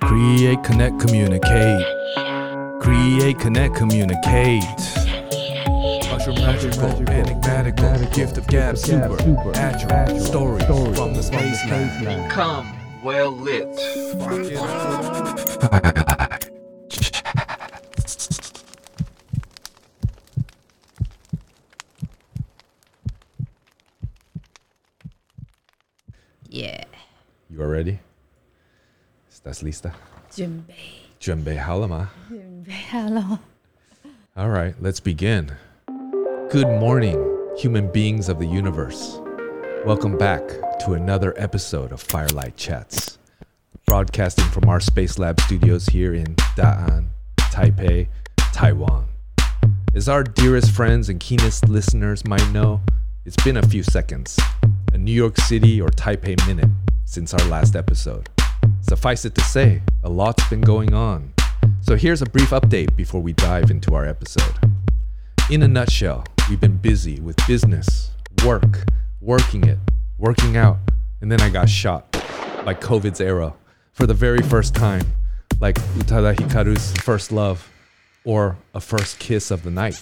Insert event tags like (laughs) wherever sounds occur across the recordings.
Create, connect, communicate. Create, connect, communicate. Usher magical, enigmatical, gift of gab, super, natural, stories from the spaceland. Become well lit. (laughs) Yeah. You are ready? Lisa? lista? Jimbe. Halama. All right, let's begin. Good morning, human beings of the universe. Welcome back to another episode of Firelight Chats, broadcasting from our Space Lab studios here in Da'an, Taipei, Taiwan. As our dearest friends and keenest listeners might know, it's been a few seconds, a New York City or Taipei minute since our last episode. Suffice it to say, a lot's been going on. So here's a brief update before we dive into our episode. In a nutshell, we've been busy with business, work, working it, working out, and then I got shot by COVID's arrow for the very first time, like Utada Hikaru's first love or a first kiss of the night.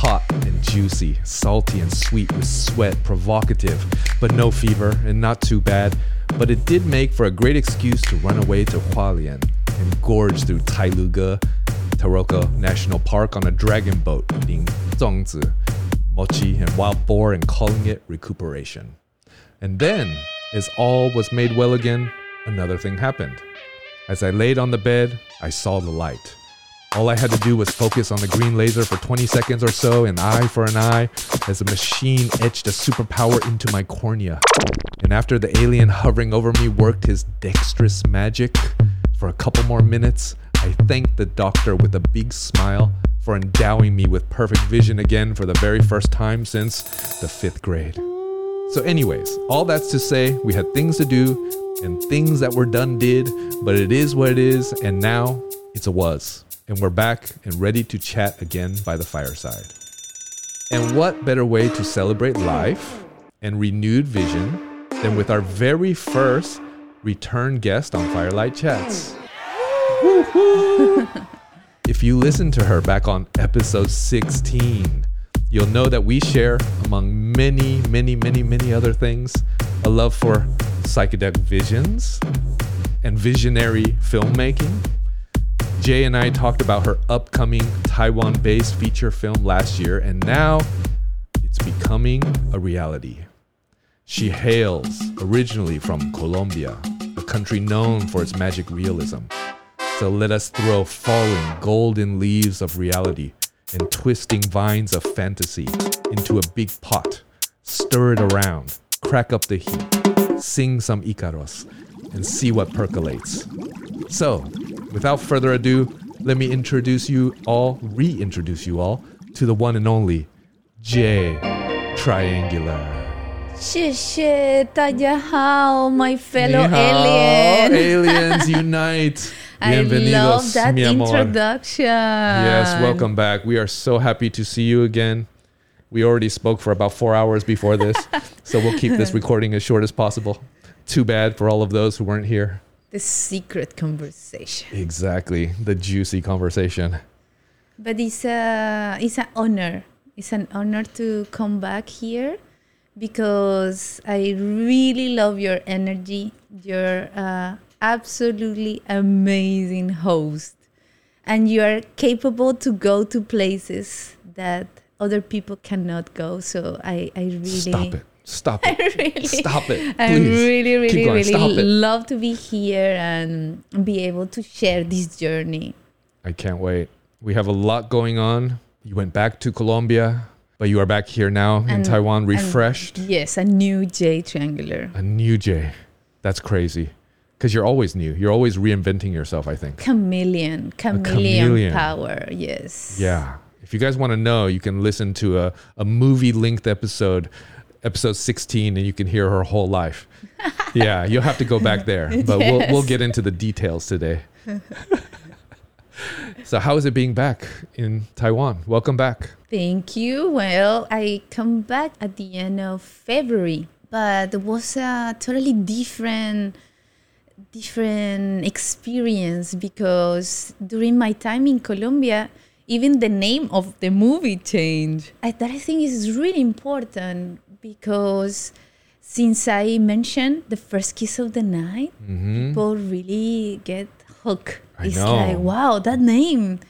Hot and juicy, salty and sweet with sweat, provocative, but no fever and not too bad. But it did make for a great excuse to run away to Hualien and gorge through Tailuge, Taroko National Park on a dragon boat eating zongzi, mochi, and wild boar and calling it recuperation. And then, as all was made well again, another thing happened. As I laid on the bed, I saw the light. All I had to do was focus on the green laser for 20 seconds or so, an eye for an eye, as the machine etched a superpower into my cornea. And after the alien hovering over me worked his dexterous magic for a couple more minutes, I thanked the doctor with a big smile for endowing me with perfect vision again for the very first time since the fifth grade. So, anyways, all that's to say, we had things to do and things that were done did, but it is what it is, and now it's a was. And we're back and ready to chat again by the fireside. And what better way to celebrate life and renewed vision than with our very first return guest on Firelight Chats? (laughs) if you listen to her back on episode 16, you'll know that we share, among many, many, many, many other things, a love for psychedelic visions and visionary filmmaking. Jay and I talked about her upcoming Taiwan based feature film last year, and now it's becoming a reality. She hails originally from Colombia, a country known for its magic realism. So let us throw falling golden leaves of reality and twisting vines of fantasy into a big pot, stir it around, crack up the heat, sing some Icaros, and see what percolates. So, without further ado, let me introduce you all, reintroduce you all to the one and only J Triangular. 谢谢大家好，my fellow 你好 alien。 aliens unite. (laughs) I love Bienvenidos, that mi amor. introduction. Yes, welcome back. We are so happy to see you again. We already spoke for about four hours before this, (laughs) so we'll keep this recording as short as possible. Too bad for all of those who weren't here. The secret conversation. Exactly, the juicy conversation. But it's a it's an honor. It's an honor to come back here because I really love your energy. You're uh, absolutely amazing host, and you are capable to go to places that other people cannot go. So I I really Stop it. Stop (laughs) it. really Stop it. I really, really, going. Really love to be here and be able to share this journey. I can't wait. We have a lot going on. You went back to Colombia, but you are back here now in And- Taiwan, and- refreshed. Yes, a new J triangular. a new J. That's crazy. Because you're always new. You're always reinventing yourself, I think. Chameleon, chameleon, chameleon. power. Yes. Yeah. If you guys want to know, you can listen to a, a movie linked episode, episode 16, and you can hear her whole life. (laughs) yeah, you'll have to go back there. (laughs) But we'll, we'll get into the details today. (laughs) so, how is it being back in Taiwan? Welcome back. Thank you. Well, I come back at the end of February, but it was a totally different different experience because during my time in Colombia, even the name of the movie changed. I, that I think is really important because since I mentioned the first kiss of the night, hmm people really get hooked. I it's know. like, wow, that name.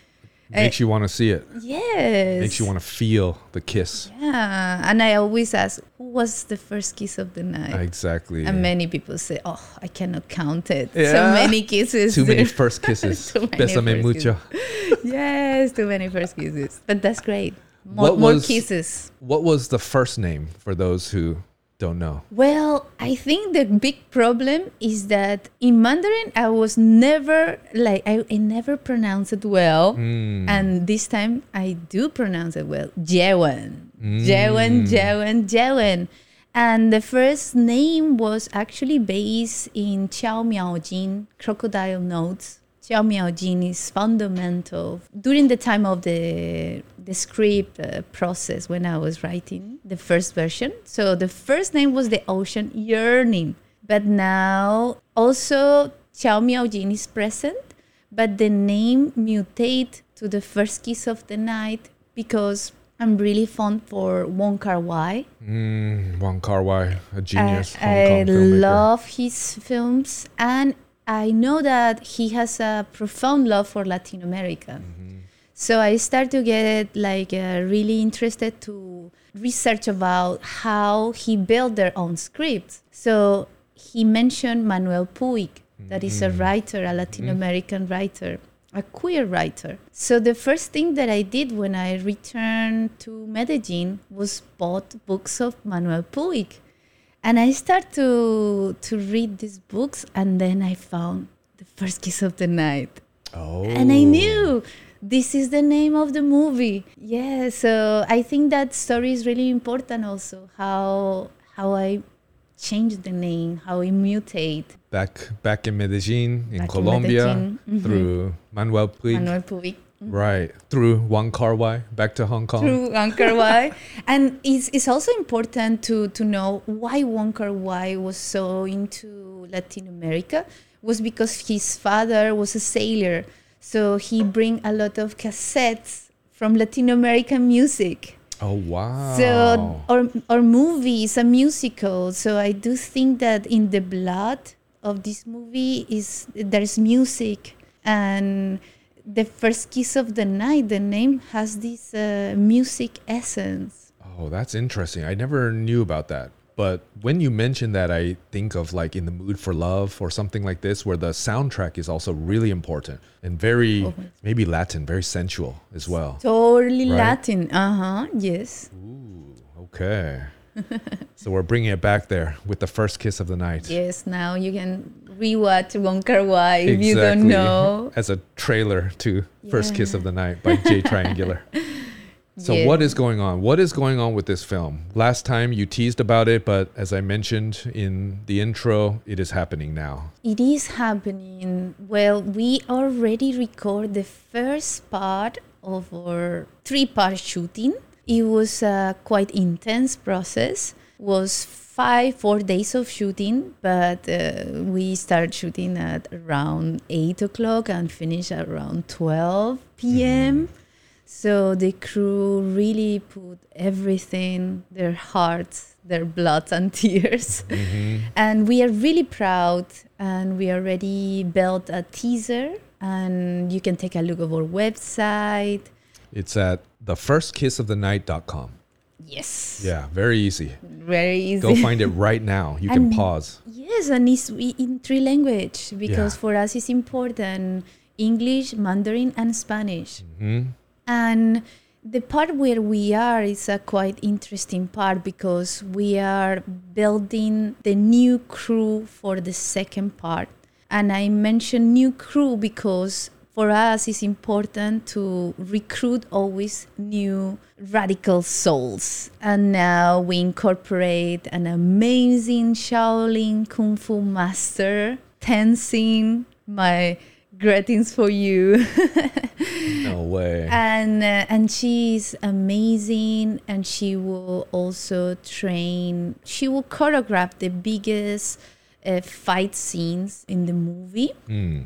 Makes you want to see it. Yes. Makes you want to feel the kiss. Yeah, and I always ask, who was the first kiss of the night? Exactly. and many people say, oh, I cannot count it. So many kisses. Too many (laughs) first kisses. Too many Bésame first mucho. (laughs) yes, too many first kisses. But that's great. More, What more was- kisses. What was the first name for those who don't know? Well, I think the big problem is that in Mandarin, I was never like I, I never pronounce it well, Mm. and this time I do pronounce it well. Jewen, Mm. Jewen, Jewen, Jewen, and the first name was actually based in Qiao Miao Jin crocodile notes. Qiao Miao Jin is fundamental during the time of the the script uh, process when I was writing the first version. So the first name was the ocean yearning, but now also Qiao Miao Jin is present, but the name mutate to the first kiss of the night because I'm really fond for Wong Kar Wai. Mm, Wong Kar Wai, a genius I, Hong I love his films, and I know that he has a profound love for Latin America. Mm-hmm. So I started to get like uh, really interested to research about how he built their own scripts. So he mentioned Manuel Puig, that is a writer, a Latin American writer, a queer writer. So the first thing that I did when I returned to Medellin was bought books of Manuel Puig. And I started to to read these books and then I found the first kiss of the night Oh. and I knew this is the name of the movie. Yeah, so I think that story is really important also how how I changed the name, how I mutate back back in Medellin, in Back in Colombia, Medellin, mhm. through Manuel Puig. Manuel Puig Right. Through Wong Kar Wai, back to Hong Kong. through Wong Kar Wai. and it's, it's also important to, to know why Wong Kar Wai was so into Latin America was because his father was a sailor. So he bring a lot of cassettes from Latin American music. Oh, wow. So or or movies, a musical. So I do think that in the blood of this movie is there's music and the first kiss of the night. The name has this uh, music essence. Oh, that's interesting. I never knew about that. But when you mention that, I think of like in the mood for love or something like this, where the soundtrack is also really important and very, Oh. maybe Latin, very sensual as well. Totally Right. Latin. Uh huh. Yes. Ooh, okay. (laughs) so we're bringing it back there with the first kiss of the night. Yes. Now you can rewatch Wong Kar Wai if you don't know. (laughs) As a trailer to First Kiss of the Night by J Triangular. (laughs) So Yeah. what is going on? What is going on with this film? Last time you teased about it, but as I mentioned in the intro, it is happening now. It is happening. Well, we already record the first part of our three-part shooting. It was a quite intense process. Was five, four days of shooting, but uh, we started shooting at around eight o'clock and finish at around twelve p.m. So the crew really put everything, their hearts, their blood and (laughs) tears. And we are really proud and we already built a teaser and you can take a look of our website. It's at thefirstkissofthenight.com. Yes. Yeah, very easy. Very easy. Go find it right now. You can pause. Yes, and it's in three language because Yeah. for us it's important English, Mandarin, and Spanish. hmm And the part where we are is a quite interesting part because we are building the new crew for the second part. And I mention new crew because for us it's important to recruit always new radical souls. And now we incorporate an amazing Shaolin Kung Fu master, Tenzin, my greetings for you. No way. (laughs) and uh, and she's amazing and she will also train she will choreograph the biggest uh, fight scenes in the movie Hmm.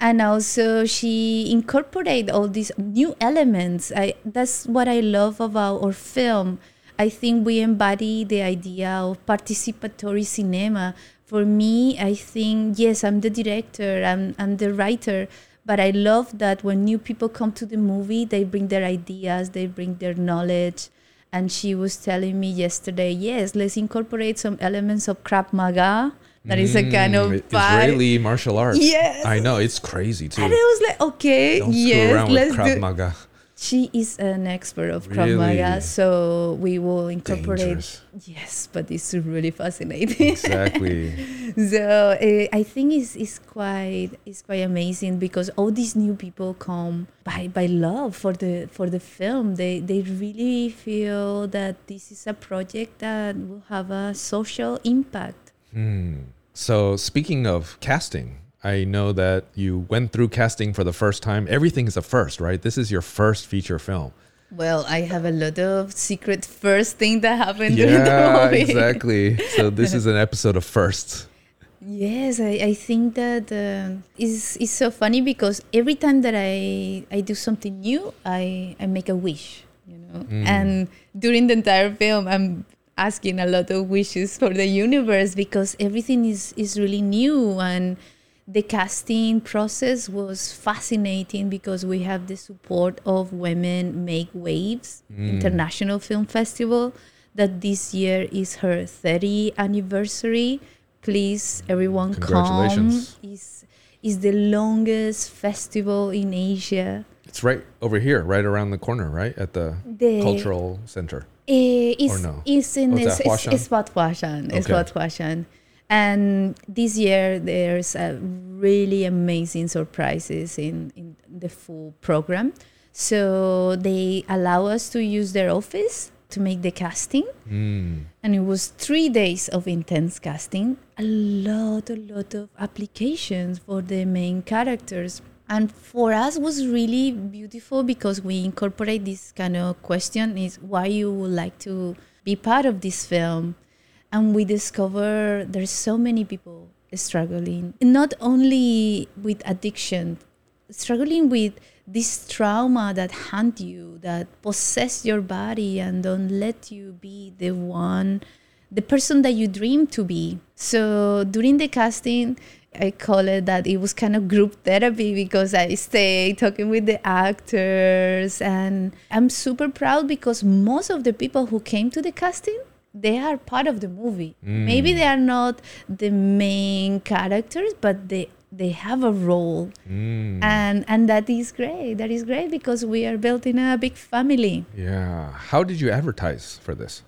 and also she incorporate all these new elements i that's what i love about our film i think we embody the idea of participatory cinema for me i think yes i'm the director i'm, I'm the writer but i love that when new people come to the movie they bring their ideas they bring their knowledge and she was telling me yesterday yes let's incorporate some elements of krav maga that is a kind of Mm. Israeli martial arts. Yes. I know it's crazy too. And I was like, okay, Don't yes, let's do. Maga. She is an expert of Krav Really? Maga, so we will incorporate. Dangerous. Yes, but it's really fascinating. Exactly. (laughs) so uh, I think it's, it's quite it's quite amazing because all these new people come by by love for the for the film. They they really feel that this is a project that will have a social impact. Hmm. So speaking of casting, I know that you went through casting for the first time. Everything is a first, right? This is your first feature film. Well, I have a lot of secret first thing that happened during the Yeah, movie. exactly. So (laughs) this is an episode of firsts. Yes, I, I think that uh, is is so funny because every time that I I do something new, I I make a wish, you know. Mm. And during the entire film, I'm asking a lot of wishes for the universe because everything is is really new and the casting process was fascinating because we have the support of Women Make Waves Mm. International Film Festival that this year is her 30th anniversary. Please, everyone, come. Congratulations. Is is the longest festival in Asia. It's right over here, right around the corner, right at the The cultural center. Eh, it's, no? it's in Oh, it's, that it's, Huashan? it's Huashan. It's Okay. Huashan. And this year there's a really amazing surprises in, in the full program. So they allow us to use their office to make the casting. Mm. And it was three days of intense casting. A lot, a lot of applications for the main characters. And for us was really beautiful because we incorporate this kind of question is why you would like to be part of this film. And we discover there's so many people struggling, not only with addiction, struggling with this trauma that haunt you, that possess your body and don't let you be the one, the person that you dream to be. So during the casting, I call it that it was kind of group therapy because I stay talking with the actors and I'm super proud because most of the people who came to the casting they are part of the movie. Maybe they are not the main characters, but they they have a role Mm. and and that is great that is great because we are built in a big family Yeah. How did you advertise for this?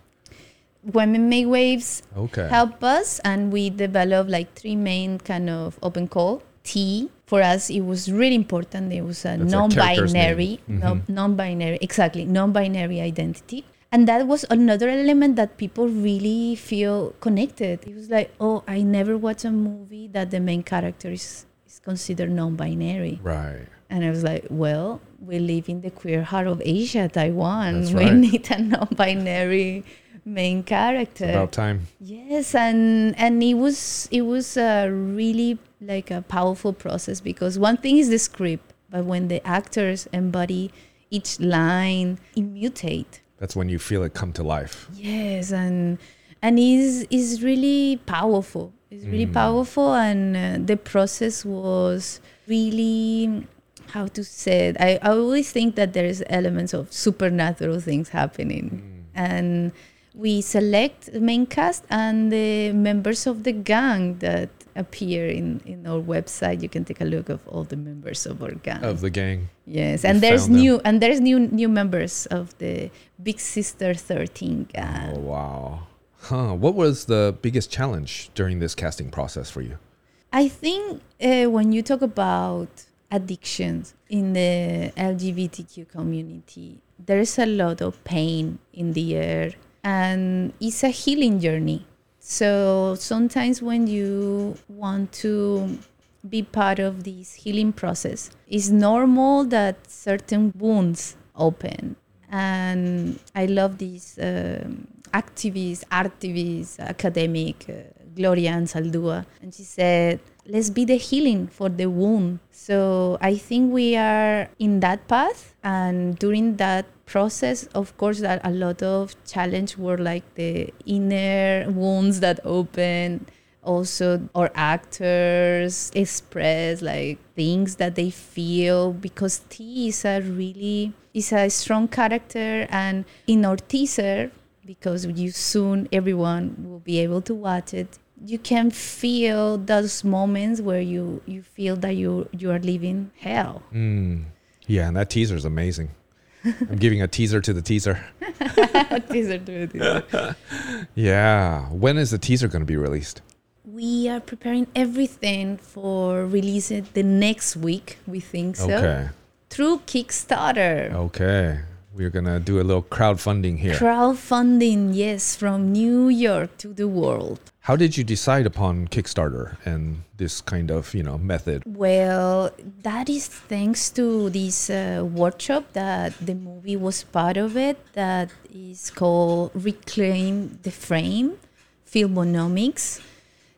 women make waves Okay. help us and we developed like three main kind of open call t for us it was really important it was a That's non-binary no, Mhm. non-binary exactly non-binary identity and that was another element that people really feel connected it was like oh i never watch a movie that the main character is, is considered non-binary Right. And I was like, well, we live in the queer heart of Asia, Taiwan. That's we right. need a non-binary main character. About time. yes, and and it was it was a really like a powerful process because one thing is the script, but when the actors embody each line, it mutate. That's when you feel it come to life. Yes, and and is is really powerful. It's really Mm. powerful, and uh, the process was really how to say it. I, I always think that there is elements of supernatural things happening, and we select the main cast and the members of the gang that appear in in our website. You can take a look of all the members of our gang. Of the gang. Yes, and there's found them. new and there's new new members of the Big Sister 13 gang. Oh wow. Huh. What was the biggest challenge during this casting process for you? I think uh, when you talk about addictions in the LGBTQ community, there is a lot of pain in the air, and it's a healing journey. So sometimes when you want to be part of this healing process. It's normal that certain wounds open. And I love these um activists, activists, academic, uh, Gloria Anzaldúa. And she said, let's be the healing for the wound. So I think we are in that path. And during that process, of course, that a lot of challenge were like the inner wounds that open. Also, our actors express like things that they feel because T is a really is a strong character, and in our teaser, because you soon everyone will be able to watch it you can feel those moments where you you feel that you you are living hell Mm. Yeah, and that teaser is amazing. (laughs) I'm giving a teaser to the teaser. (laughs) teaser to the teaser. (laughs) Yeah. When is the teaser going to be released? we are preparing everything for releasing the next week we think so Okay. through kickstarter Okay. We're going to do a little crowdfunding here. crowdfunding yes from new york to the world How did you decide upon Kickstarter and this kind of, you know, method? Well, that is thanks to this uh, workshop that the movie was part of it. That is called Reclaim the Frame, Filmonomics.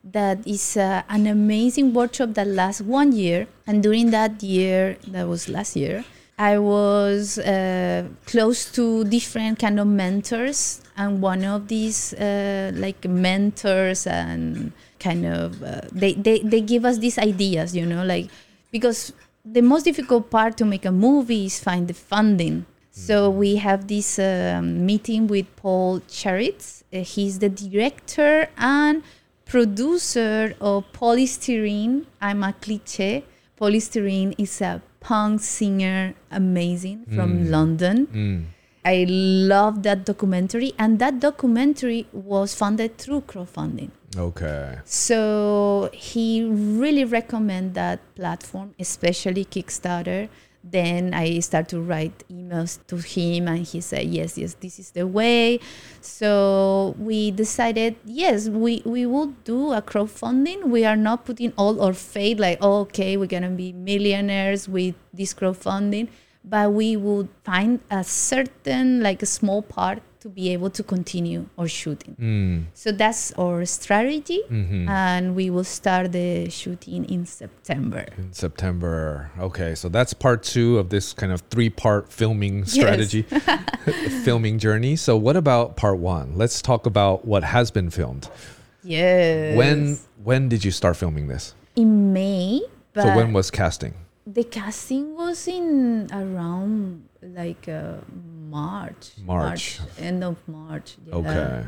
That is uh, an amazing workshop that lasts one year. And during that year, that was last year, I was uh, close to different kind of mentors, and one of these uh, like mentors and kind of uh, they, they they give us these ideas, you know, like because the most difficult part to make a movie is find the funding. So we have this um, meeting with Paul Charitz. Uh, he's the director and producer of Poly Styrene. I'm a cliche. Poly Styrene is a punk singer, amazing from London. Mm. I love that documentary, and that documentary was funded through crowdfunding. Okay. So he really recommend that platform, especially Kickstarter. Then I start to write emails to him, and he said, "Yes, yes, this is the way." So we decided, yes, we we will do a crowdfunding. We are not putting all our faith, like, oh, okay, we're gonna be millionaires with this crowdfunding, but we would find a certain, like, a small part to be able to continue our shooting. Mm. So that's our strategy, hmm and we will start the shooting in September. In September. Okay. So that's part two of this kind of three part filming strategy, (laughs) (laughs) filming journey. So, what about part one? Let's talk about what has been filmed. Yes. When when did you start filming this? in May, so when was casting? the casting was in around like uh, March, March. end of March. Yeah, Okay. yeah.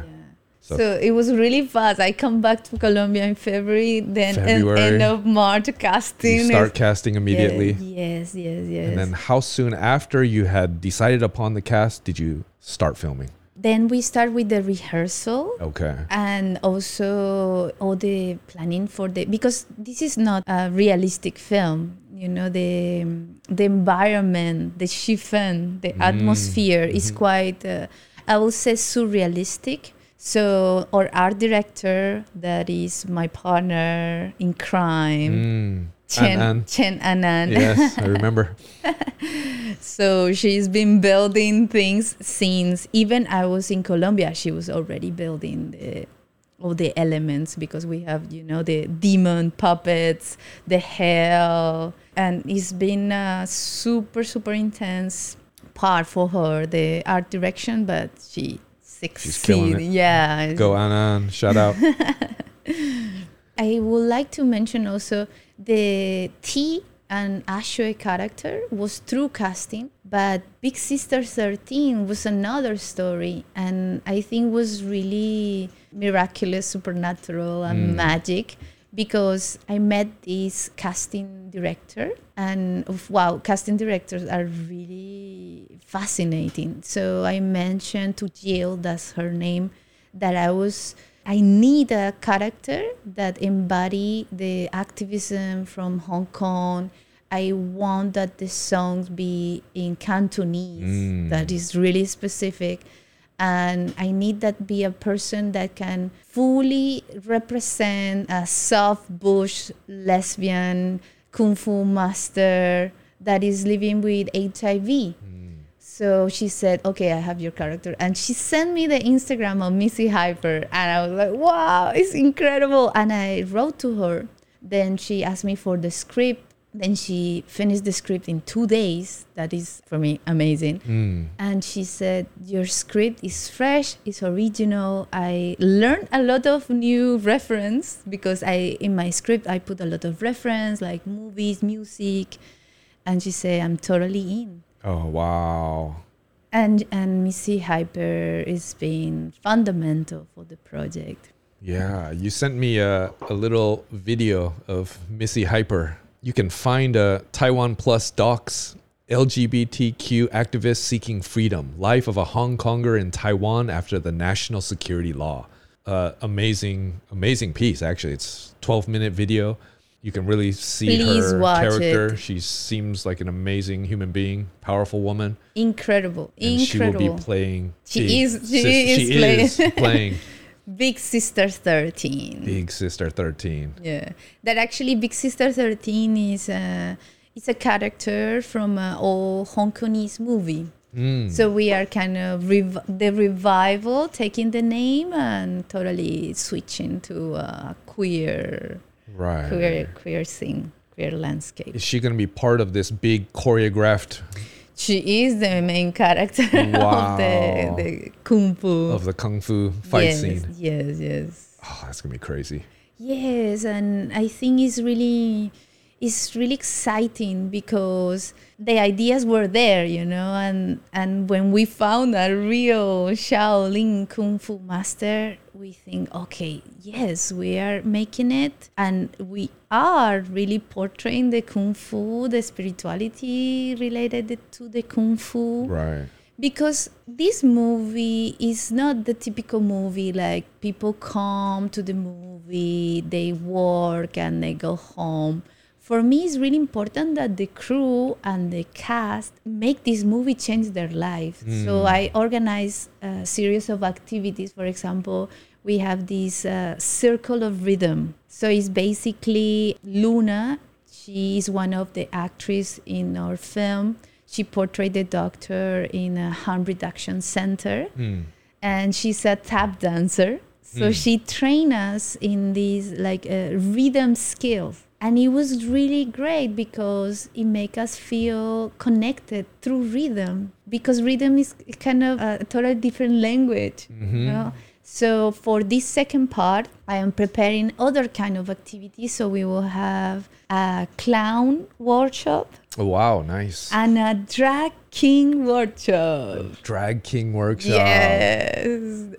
So- So, it was really fast. I come back to Colombia in February, then February. end of March casting. You start casting immediately. Yes, yes, yes. And then how soon after you had decided upon the cast did you start filming? then we start with the rehearsal. Okay. and also all the planning for the because this is not a realistic film you know the the environment the chiffon the atmosphere is quite uh, i will say surrealistic so our art director that is my partner in crime Mm. chen An- An. chen anan yes, I (laughs) remember. so she's been building things since even I was in Colombia. She was already building the, all the elements because we have, you know, the demon puppets, the hell, and it's been a super super intense part for her, the art direction. But she succeeded. Yeah, Go Anan, shout out. (laughs) I would like to mention also the T and Ashui character was through casting, but Big Sister 13 was another story, and I think was really miraculous, supernatural, and Mm. magic because I met this casting director, and wow, casting directors are really fascinating. So I mentioned to Jill, that's her name, that I was I need a character that embody the activism from Hong Kong. I want that the songs be in Cantonese. Mm. That is really specific. And I need that be a person that can fully represent a soft butch lesbian kung fu master that is living with HIV. So she said, "Okay, I have your character," and she sent me the Instagram of Missy Hyper, and I was like, "Wow, it's incredible!" And I wrote to her. Then she asked me for the script. Then she finished the script in two days. That is for me amazing. Mm. And she said, Your script is fresh, it's original. I learned a lot of new reference because I in my script I put a lot of reference like movies, music. And she said, I'm totally in. Oh wow. And and Missy Hyper is being fundamental for the project. Yeah, you sent me a, a little video of Missy Hyper. You can find a Taiwan Plus docs LGBTQ activist seeking freedom, life of a Hong Konger in Taiwan after the national security law. Uh, amazing, amazing piece. Actually, it's 12 minute video. You can really see Please her character. it. She seems like an amazing human being, powerful woman, Incredible. and Incredible. she will be playing. She the is- she sis- is she playing. is playing (laughs) Big Sister 13. Big Sister 13. Yeah, that actually Big Sister 13 is a, it's a character from an old Hong Kongese movie. Mm. So we are kind of rev- the revival, taking the name and totally switching to a queer, right. queer, queer scene, queer landscape. Is she going to be part of this big choreographed She is the main character Wow. (laughs) of the, the kung fu. of the kung fu fight yes, scene? Yes, yes. Oh, that's going to be crazy. Yes, and I think it's really it's really exciting because the ideas were there, you know, and and when we found a real Shaolin Kung Fu master, we think, okay, yes, we are making it, and we are really portraying the Kung Fu, the spirituality related to the Kung Fu. Right. because this movie is not the typical movie like people come to the movie they work and they go home for me it's really important that the crew and the cast make this movie change their life so i organize a series of activities. For example we have this uh, circle of rhythm. So it's basically luna. She is one of the actresses in our film. She portrayed the doctor in a harm reduction center. Mm. and she's a tap dancer. So Mm. she trained us in these like uh, rhythm skills and it was really great because it make us feel connected through rhythm because rhythm is kind of a totally different language Mhm. you know? so for this second part i am preparing other kind of activities so we will have a clown workshop Oh, wow. Nice. and a drag king workshop. Drag King Workshop. Yes,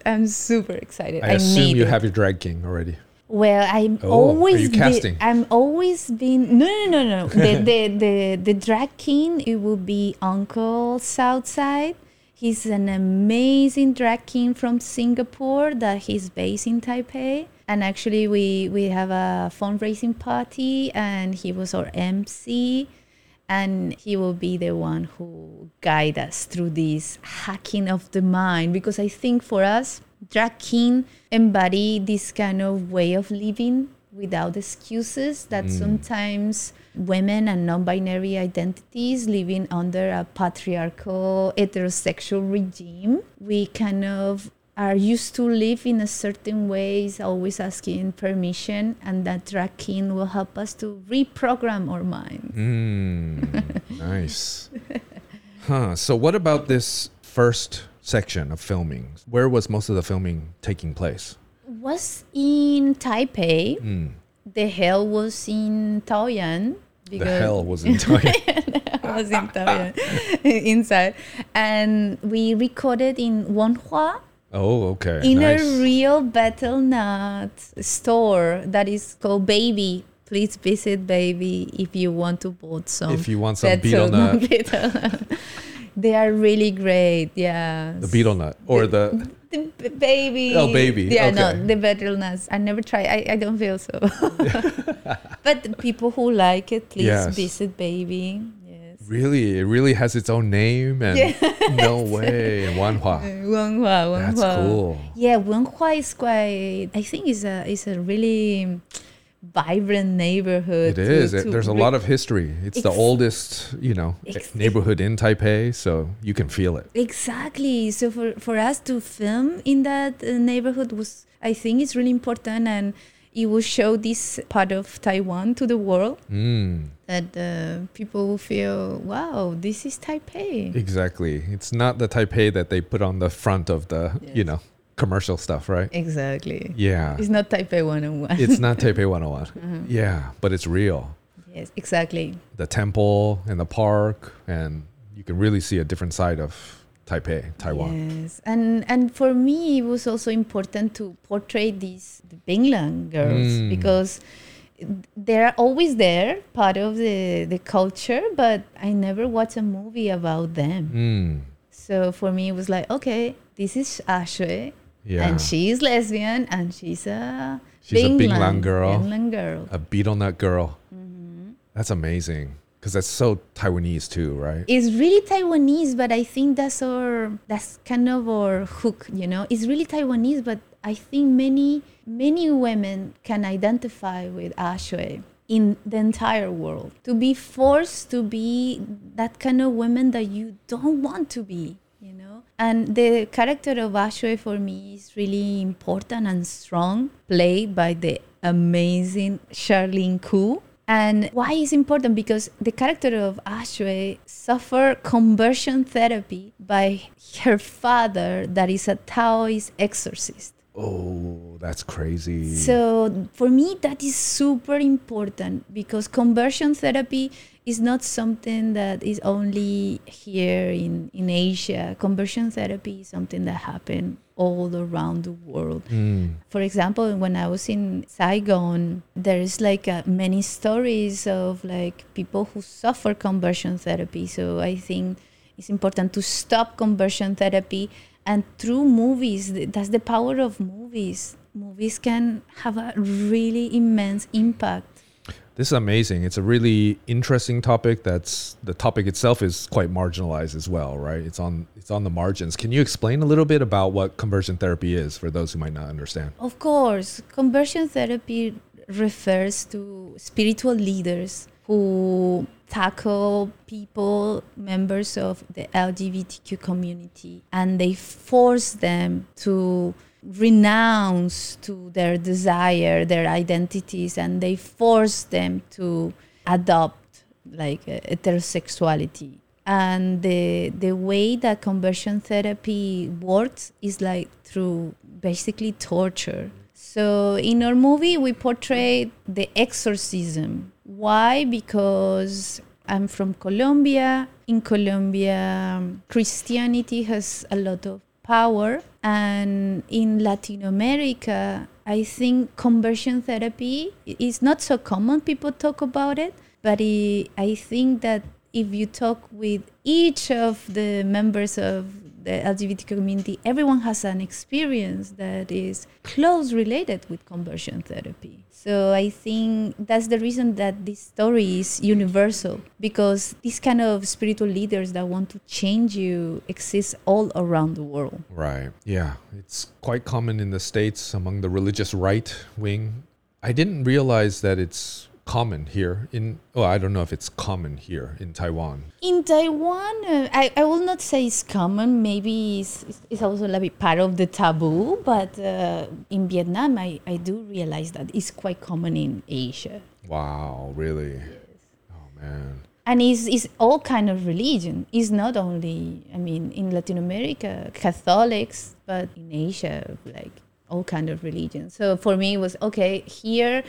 I'm super excited. I, assume need you it. have your Drag King already. Well, I'm Oh, always you be- I'm always been no no no no. the, (laughs) the the the drag king it will be Uncle Southside. He's an amazing drag king from Singapore that he's based in Taipei. And actually, we we have a fundraising party, and he was our MC and he will be the one who guide us through this hacking of the mind because i think for us drag king embody this kind of way of living without excuses that sometimes women and non-binary identities living under a patriarchal heterosexual regime we kind of are used to live in a certain ways always asking permission and that drag king will help us to reprogram our minds Mm, (laughs) nice. Huh. So, what about this first section of filming? Where was most of the filming taking place? was in Taipei. Mm. The hell was in Taoyuan. The (laughs) (laughs) hell was in Taoyuan. was in Taoyuan inside, and we recorded in Wanhua oh, okay. in nice. a real betel nut store that is called Baby. Please visit Baby if you want to vote some. if you want some Betel beetle nut, betel (laughs) nut. They are really great. Yeah. the betel nut, or the The b- baby. Oh, baby. Yeah, no, the betel nuts. I never try. I, I don't feel so. (laughs) but the people who like it, please Yes. visit baby. Yes. Really, it really has its own name, and no way, and (laughs) Wanhua. Wenhua, Wenhua. That's cool. Yeah, Wenhua is quite. I think is a is a really vibrant neighborhood. It is. to- to there's a lot of history. It's the oldest, you know, Ex- neighborhood in Taipei, so you can feel it. Exactly. So for for us to film in that uh, neighborhood was, I think, it's really important, and it will show this part of Taiwan to the world Mm, that uh, people will feel, wow, this is Taipei. exactly. It's not the Taipei that they put on the front of the, you know, commercial stuff, right? Exactly. Yeah. It's not Taipei 101. It's not Taipei (laughs) 101. Mhm. Yeah, but it's real. Yes, exactly. The temple and the park, and you can really see a different side of Taipei, Taiwan. Yes, and and for me, it was also important to portray these the Binlang girls Mm. because they're always there, part of the the culture. But I never watched a movie about them. Mm, So for me, it was like, okay, this is Ashui, yeah. and she's lesbian, and she's a She's a Binlang girl. Binlang girl. a betel nut girl. Mm-hmm. That's amazing because that's so Taiwanese too, right? It's really Taiwanese, but I think that's our that's kind of our hook, you know. It's really Taiwanese, but I think many many women can identify with Ashui in the entire world. To be forced to be that kind of woman that you don't want to be. And the character of Ashui for me is really important and strong, played by the amazing Charlene Koo. And why is important? Because the character of Ashui suffered conversion therapy by her father, that is a Taoist exorcist. Oh, that's crazy. So for me, that is super important because conversion therapy is not something that is only here in, in Asia. Conversion therapy is something that happened all around the world. Mm, For example, when I was in Saigon, there is like uh, many stories of like people who suffer conversion therapy. So I think it's important to stop conversion therapy and through movies. That's the power of movies. Movies can have a really immense impact. This is amazing. It's a really interesting topic. That's the topic itself is quite marginalized as well, right? It's on it's on the margins. Can you explain a little bit about what conversion therapy is for those who might not understand? Of course, conversion therapy refers to spiritual leaders who tackle people, members of the LGBTQ community, and they force them to renounce to their desire, their identities, and they force them to adopt like uh, heterosexuality. And the the way that conversion therapy works is like through basically torture. So in our movie, we portray the exorcism. Why? Because I'm from Colombia. In Colombia, Christianity has a lot of power. And in Latin America, I think conversion therapy is not so common. People talk about it. But I I think that if you talk with each of the members of the LGBT community, everyone has an experience that is close related with conversion therapy. So I think that's the reason that this story is universal because these kind of spiritual leaders that want to change you exist all around the world. Right. Yeah. It's quite common in the States among the religious right wing. I didn't realize that it's common here in, well, I don't know if it's common here in Taiwan. In Taiwan, uh, I, I will not say it's common. Maybe it's, it's- also a bit part of the taboo. But uh, in Vietnam, I, I do realize that it's quite common in Asia. Wow. Really? Oh, man. And it's, it's all kind of religion. It's not only, I mean, in Latin America, Catholics, but in Asia, like all kind of religion. So for me, it was okay here.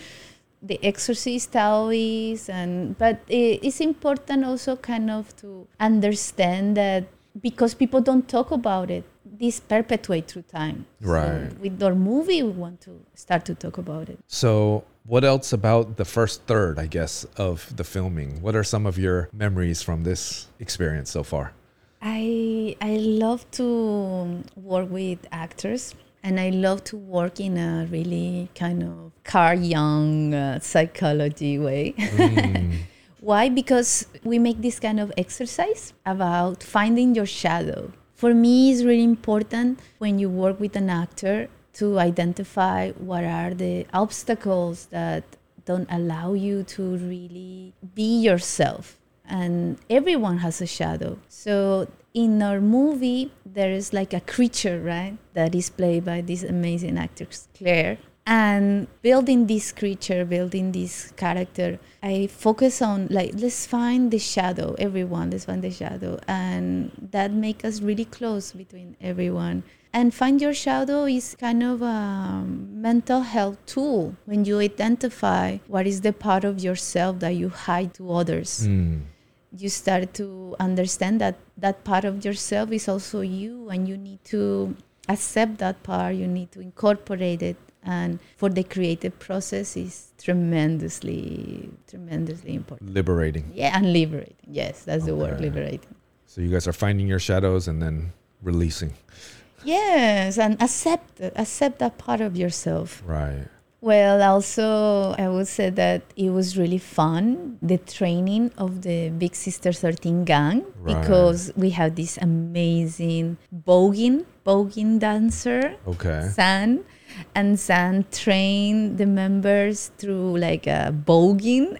The exorcist Taoist, and but it's important also kind of to understand that because people don't talk about it, this perpetuate through time. So Right. with our movie, we want to start to talk about it. So, what else about the first third, I guess, of the filming? What are some of your memories from this experience so far? I I love to work with actors and I love to work in a really kind of Carl Jung uh, psychology way. Mm, (laughs) Why? Because we make this kind of exercise about finding your shadow. For me, it's really important when you work with an actor to identify what are the obstacles that don't allow you to really be yourself. And everyone has a shadow. So in our movie, there is like a creature, right? That is played by this amazing actress Claire. And building this creature, building this character, I focus on like let's find the shadow, everyone. Let's find the shadow, and that make us really close between everyone. And find your shadow is kind of a mental health tool when you identify what is the part of yourself that you hide to others Mm. You start to understand that that part of yourself is also you and you need to accept that part you need to incorporate it and for the creative process is tremendously tremendously important Liberating. yeah and liberating yes that's the word liberating So you guys are finding your shadows and then releasing. yes and accept accept that part of yourself Right. Well, also, I would say that it was really fun, the training of the Big Sister 13 gang, Right. because we have this amazing voguing, voguing dancer, Okay. San, and San trained the members through like a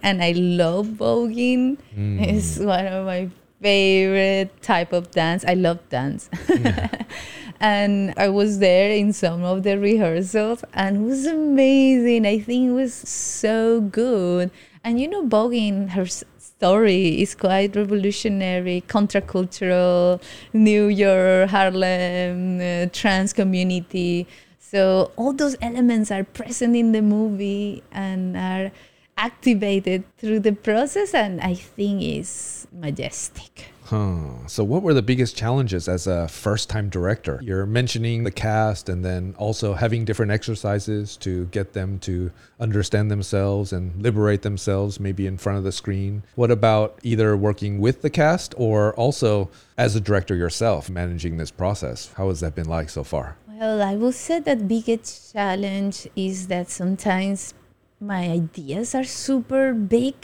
and I love voguing. Mm. It's one of my favorite type of dance. I love dance. (laughs) (laughs) and I was there in some of the rehearsals and it was amazing. I think it was so good. And you know, Voguing, her story is quite revolutionary, countercultural, New York, Harlem, uh, trans community. So all those elements are present in the movie and are activated through the process and I think is majestic. Huh. So, what were the biggest challenges as a first time director? You're mentioning the cast and then also having different exercises to get them to understand themselves and liberate themselves, maybe in front of the screen. What about either working with the cast or also as a director yourself, managing this process? How has that been like so far? Well, I will say that biggest challenge is that sometimes my ideas are super big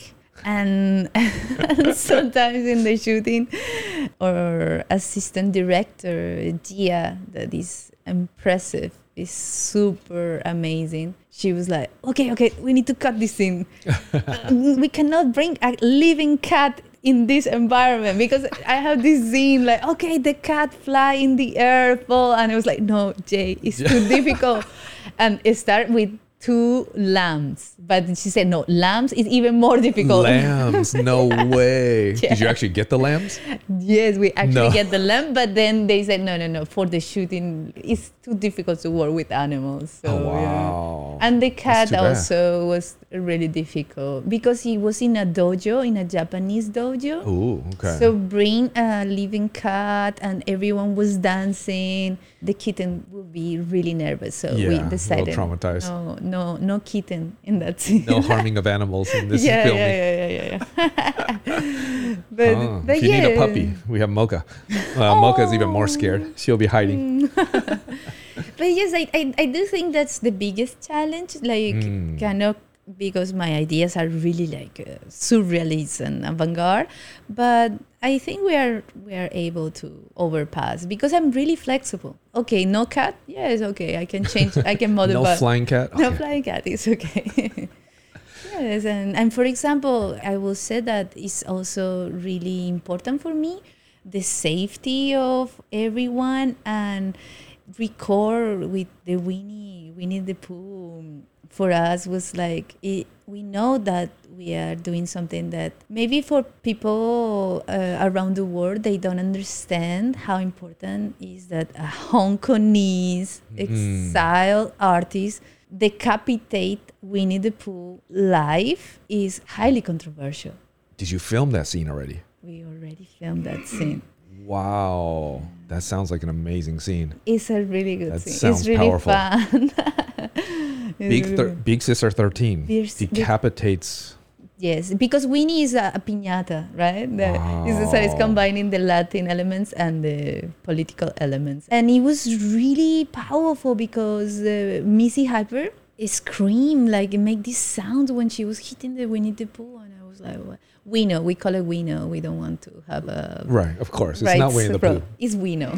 and, (laughs) and sometimes in the shooting or assistant director Gia that is impressive is super amazing. She was like okay okay we need to cut this scene. (laughs) Uh, we cannot bring a living cat in this environment because I have this scene like okay the cat fly in the air fall and I was like no Jay it's too difficult. (laughs) And it start with two lambs but she said no lambs is even more difficult Lambs, no (laughs) way. Did you actually get the lambs? yes we actually No. get the lamb but then they said no no no for the shooting it's too difficult to work with animals so oh, yeah. wow. And the cat also was really difficult because he was in a dojo, in a Japanese dojo. Ooh, okay. So bring a living cat and everyone was dancing. The kitten would be really nervous. So yeah, we decided traumatized. no, no, no kitten in that (laughs) scene. No harming of animals in this (laughs) yeah, filming. yeah, yeah, yeah, yeah, yeah. (laughs) but, Oh, but if you yeah. need a puppy, we have Mocha. Well, Mocha's even more scared. She'll be hiding. But yes, I, I, I do think that's the biggest challenge. Like, Mm. of because my ideas are really like uh, surrealist and avant-garde. But I think we are we are able to overpass because I'm really flexible. Okay, no cat. Yes, okay. I can change. I can (laughs) No modify. flying cat. No Okay. flying cat is okay. (laughs) yes, and, and for example, I will say that is also really important for me the safety of everyone and record with the Winnie Winnie the Pooh for us was like it, we know that we are doing something that maybe for people uh, around the world they don't understand how important is that a Hong Kongese exile artist decapitate Winnie the Pooh live is highly controversial. Did you film that scene already? We already filmed that scene. Wow. That sounds like an amazing scene. It's a really good That scene. sounds it's really powerful. fun. (laughs) (laughs) Big, thir- Big Sister 13 Big- big- decapitates. Yes, because Winnie is a, a piñata, right? The, so it's combining the Latin elements and the political elements. And it was really powerful because uh, Missy Hyper screamed, like, make this sound when she was hitting the Winnie the Pooh. And I was like what? We know. We call it we know. We don't want to have a Right, of course. It's not Winnie the pro- Pooh. It's we know.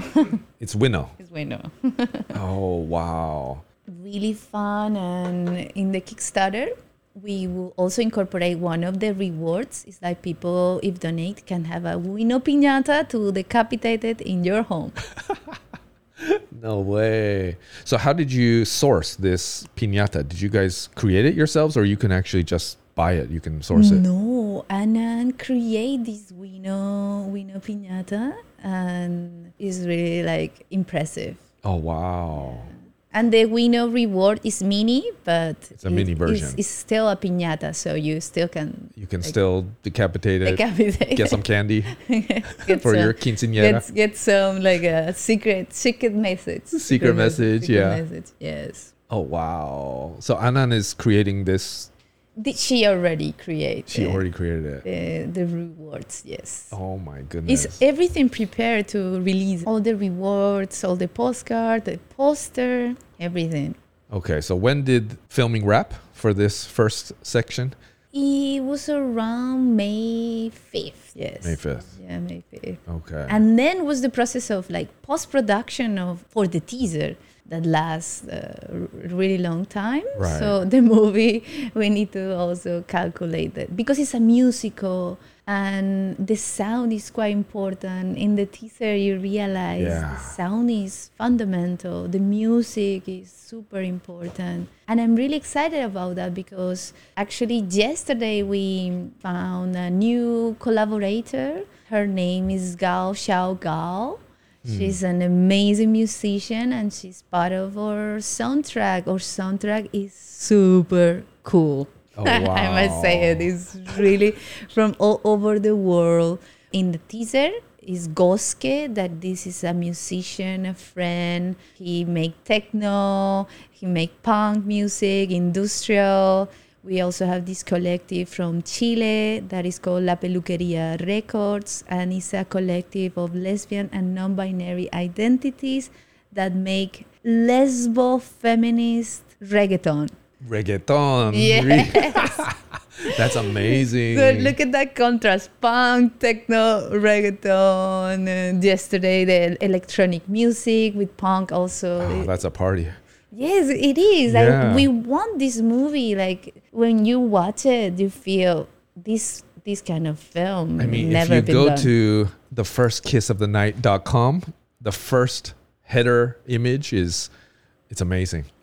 It's Winnow. (laughs) it's we know. Oh, wow. Really fun and in the kickstarter we will also incorporate one of the rewards it's like people if donate can have a wino piñata to decapitate it in your home (laughs) No way. So, how did you source this piñata? Did you guys create it yourselves or you can actually just buy it? You can source it? no Annan create this wino wino piñata and it's really like impressive Oh, wow. And the winner reward is mini but It's a mini version. it's, it's still a piñata so you still can You can Like- still decapitate it, decapitate get some candy (laughs) for some- your quinceañera. Get, get some like a secret secret message. Secret message, secret yeah. Message, yes. Oh, wow. So, Anan is creating this. Did she already create? She already created it. the, the rewards. Yes. Oh, my goodness. Is everything prepared to release all the rewards, all the postcard, the poster, everything? Okay, so when did filming wrap for this first section? It was around May fifth. Yes. May 5th. Yeah, May fifth. Okay. and then was the process of like post production of for the teaser that lasts uh, r- really long time. Right. so the movie we need to also calculate that because it's a musical and the sound is quite important. In the teaser you realize Yeah. the sound is fundamental. The music is super important. And i'm really excited about that because actually yesterday we found a new collaborator. Her name is gao xiao gao Hmm. She's an amazing musician and she's part of our soundtrack. Our soundtrack is super cool. Oh, (laughs) I must say it is really from all over the world. In the teaser is Goske, that this is a musician, a friend. He make techno, he make punk music, industrial. We also have this collective from Chile that is called La Peluqueria Records, and it's a collective of lesbian and non binary identities that make lesbo feminist reggaeton. Reggaeton. Yes. (laughs) That's amazing. So look at that contrast punk, techno, reggaeton. And yesterday, the electronic music with punk also. Oh, that's a party. Yes, it is. Yeah. Like we want this movie. Like when you watch it, you feel this this kind of film. I mean, never if you go done. to the firstkissofthenight.com, the first header image is it's amazing. (laughs)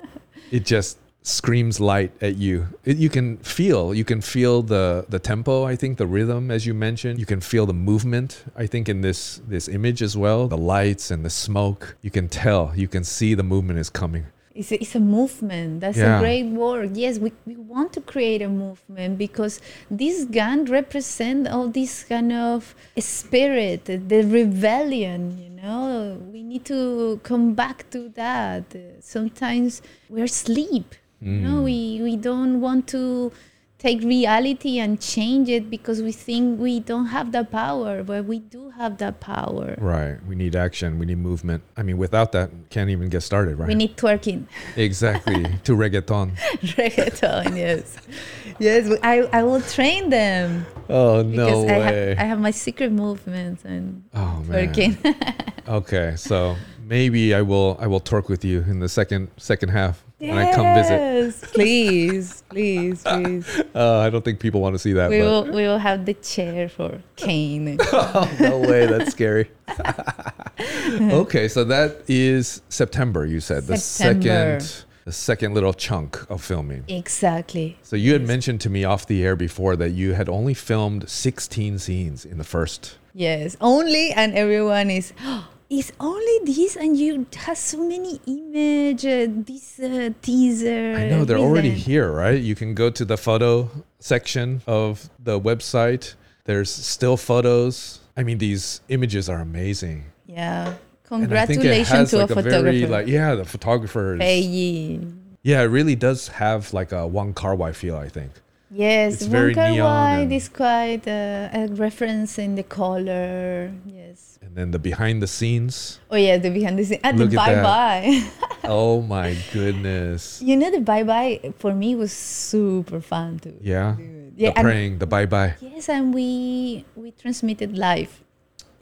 It just screams light at you. It, you can feel, you can feel the the tempo, I think, the rhythm as you mentioned. You can feel the movement, I think in this this image as well. The lights and the smoke. You can tell, you can see the movement is coming. It's a, it's a movement. That's Yeah. a great word. Yes, we, we want to create a movement because this gun represent all this kind of spirit, the rebellion, you know. We need to come back to that. Sometimes we're asleep. You know, mm. we, we don't want to take reality and change it because we think we don't have the power, but we do have that power. Right. We need action. We need movement. I mean, without that, can't even get started, right? We need twerking. exactly. (laughs) to reggaeton. reggaeton yes yes I, I will train them Oh because no I, way. ha- I have my secret movements and oh man. (laughs) Okay, so maybe I will I will talk with you in the second second half when I come visit. yes please please please (laughs) Uh, I don't think people want to see that. we will we will have the chair for Kane (laughs) oh, no way, that's scary. (laughs) okay, so that is September. You said the second the second little chunk of filming. exactly So you had mentioned to me off the air before that you had only filmed 16 scenes in the first. yes only and everyone is it's only this and you have so many image uh, this uh, teaser I know they're already here, right? You can go to the photo section of the website. There's still photos. I mean, these images are amazing. yeah And I think it congratulations to like a a photographer very like yeah, the photographer. is- Yeah, it really does have like a one car wide feel. I think. Yes, It's neon White is quite uh, a reference in the color. Yes. And then the behind the scenes. Oh yeah, the behind the scene. Ah, the Look bye bye. (laughs) oh my goodness. you know, the bye bye for me was super fun too. Yeah. Dude, Yeah, the praying, the bye bye. Yes, and we we transmitted live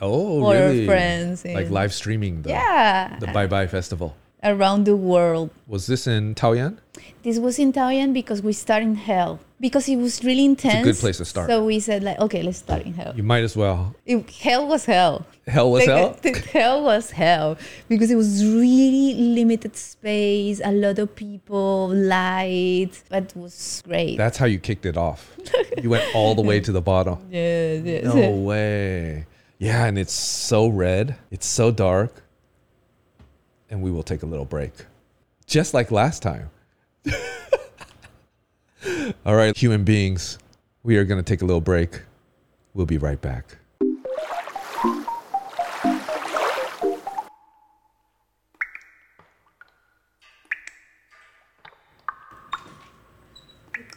Oh, for really? our friends. Like live streaming the, Yeah, the Bye Bye Festival. around the world. Was this in Taoyuan? This was in Taoyuan because we start in hell because it was really intense. a good place to start. So we said like, okay, let's start in hell. You might as well. It, hell was hell. Hell was Like, hell? the (laughs) hell was hell because it was really limited space, a lot of people, light, but it was great. That's how you kicked it off. you went all the way to the bottom. (laughs) yes, yes. No way. Yeah, and it's so red. It's so dark. And we will take a little break. Just like last time. (laughs) All right, human beings, we are going to take a little break. We'll be right back. The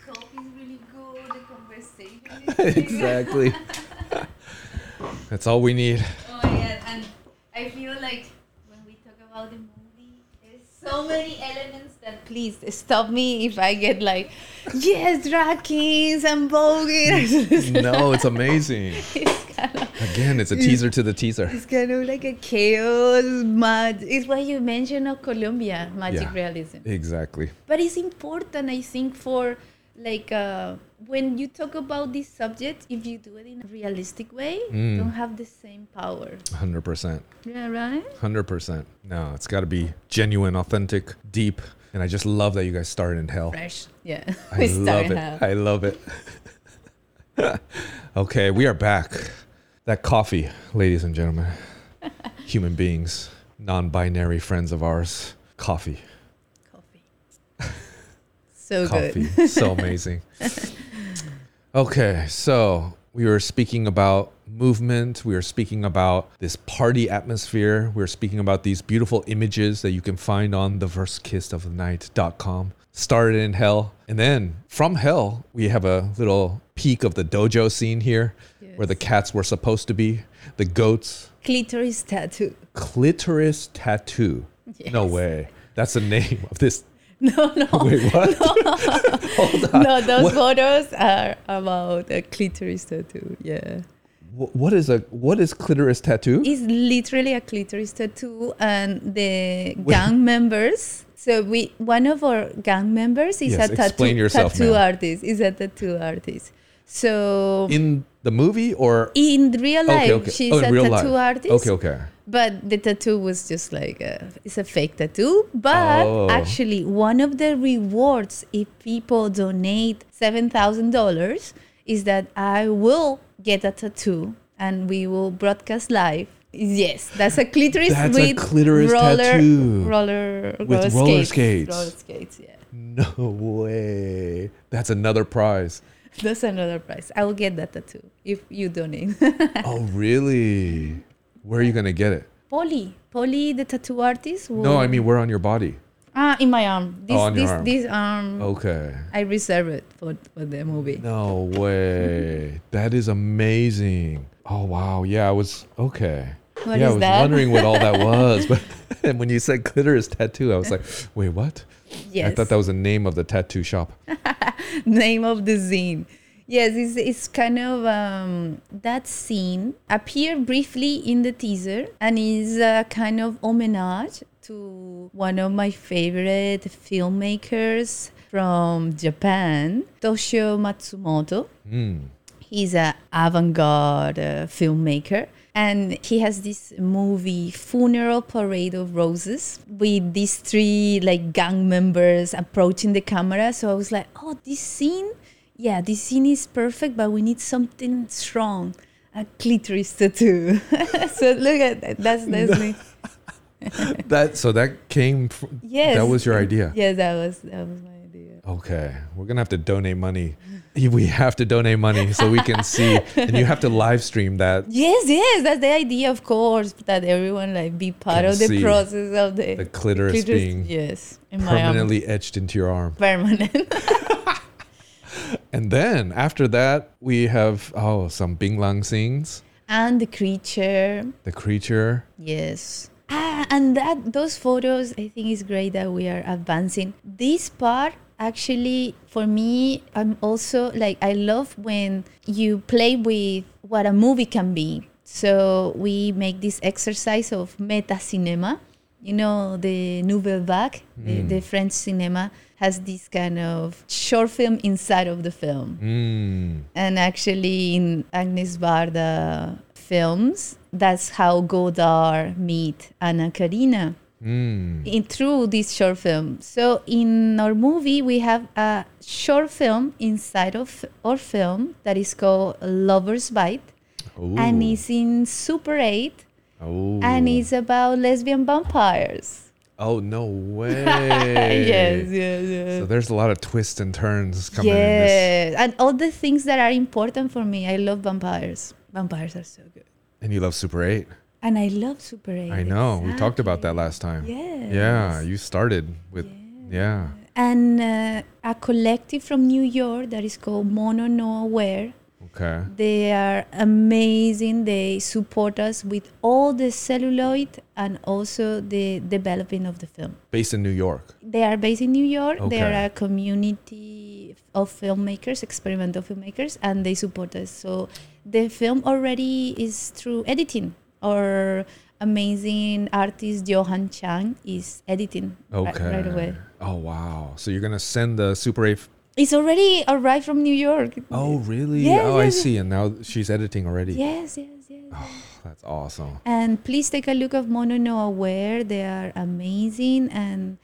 coffee is really good. The conversation exactly. That's all we need. Oh yeah, and I feel like when we talk about the movie, there's so many elements that please stop me if I get like, yes, drag kings and voguing. (laughs) No, it's amazing. (laughs) it's kind of Again, it's a teaser to the teaser. it's kind of like a chaos mad. It's what you mentioned of Colombia magic Yeah. realism. Exactly. But it's important, I think, for like uh, when you talk about this subject, if you do it in a realistic way, Mm. don't have the same power. 100%. Yeah, right. Hundred percent. No, it's got to be genuine, authentic, deep, and I just love that you guys started in hell. Fresh. Yeah. (laughs) I We love it. now. I love it. (laughs) okay, we are back. That coffee, ladies and gentlemen, (laughs) human beings, non-binary friends of ours, coffee, Coffee. So coffee, good. so amazing. Okay, so we were speaking about movement. We were speaking about this party atmosphere. We were speaking about these beautiful images that you can find on the night.com. Started in hell. And then from hell, we have a little peek of the dojo scene here where the cats were supposed to be, the goats. Clitoris tattoo. Clitoris tattoo. No way. That's the name of this. (laughs) No, no. (laughs) Wait, what? (laughs) Hold on. No, those What- photos are about a clitoris tattoo. Yeah. What is a what is clitoris tattoo? It's literally a clitoris tattoo, and the gang members. So we, one of our gang members is Yes, a tattoo yourself, tattoo artist. Is a tattoo artist. So in, the movie or in real life, okay, okay. she's oh, a real tattoo life. artist. Okay, okay. But the tattoo was just like a, it's a fake tattoo. But Oh. actually, one of the rewards if people donate seven thousand dollars is that I will get a tattoo and we will broadcast live. Yes, that's a clitoris That's a with clitoris roller, tattoo. roller, With roller skates. Roller skates, yeah. No way. That's another prize. That's another prize. I will get that tattoo if you donate. (laughs) oh, really? Where are you gonna get it? Polly, Polly, the tattoo artist. No, I mean where on your body? ah, in my arm. This, Oh, on your arm. this arm. Okay. I reserve it for, for the movie. No way. that is amazing. Oh wow. Yeah, I was okay. What yeah, I was that? wondering what all that (laughs) was, but and (laughs) when you said clitoris tattoo, I was like, wait, what? Yes. I thought that was the name of the tattoo shop. (laughs) name of the scene. Yes, it's, it's kind of um, that scene appeared briefly in the teaser and is a kind of homage to one of my favorite filmmakers from Japan, Toshio Matsumoto. Mm. He's a avant-garde uh, filmmaker, and he has this movie "Funeral Parade of Roses" with these three like gang members approaching the camera. So I was like, "Oh, this scene, yeah, this scene is perfect, but we need something strong, a clitoris tattoo." (laughs) so look at that. That's that's me. (laughs) That so that came. Fr- Yes, That was your idea. Yes, that was that was my idea. Okay, we're gonna have to donate money. (laughs) We have to donate money so we can see, and you have to live stream that Yes, yes, that's the idea, of course, that everyone like be part of the process of the, the clitoris, being yes, in my arm. permanently etched into your arm. permanent. And then after that, we have oh some Binlang scenes, and the creature, the creature. yes. Ah, and that those photos, I think is great that we are advancing. This part actually for me i'm also like i love when you play with what a movie can be so we make this exercise of meta cinema you know the nouvelle vague the, the french cinema has this kind of short film inside of the film Mm. and actually in agnes varda films that's how godard meet anna karina Mm. in through this short film. So in our movie, we have a short film inside of our film that is called Lover's Bite, and it's in Super 8, Oh. and it's about lesbian vampires. Oh no (laughs) way. yes, yes, yes. So there's a lot of twists and turns coming in yes, and all the things that are important for me. I love vampires. Vampires are so good, And you love Super 8. and I love Super 8. I know. We talked about that last time. Yes. Yeah, you started with yeah. And uh, a collective from New York that is called Mono No Aware. Okay. They are amazing. They support us with all the celluloid and also the developing of the film. Based in New York. They are based in New York. Okay. They are a community of filmmakers, experimental filmmakers, and they support us. So the film already is through editing. Our amazing artist Johan Chang is editing Okay. right away. Oh wow. So you're gonna send the Super 8 It's already arrived from New York. Oh really? Yes, oh I yes, yes. see. And now she's editing already. Yes, yes, yes. Oh, That's awesome. And please take a look of Mono No Aware. They are amazing and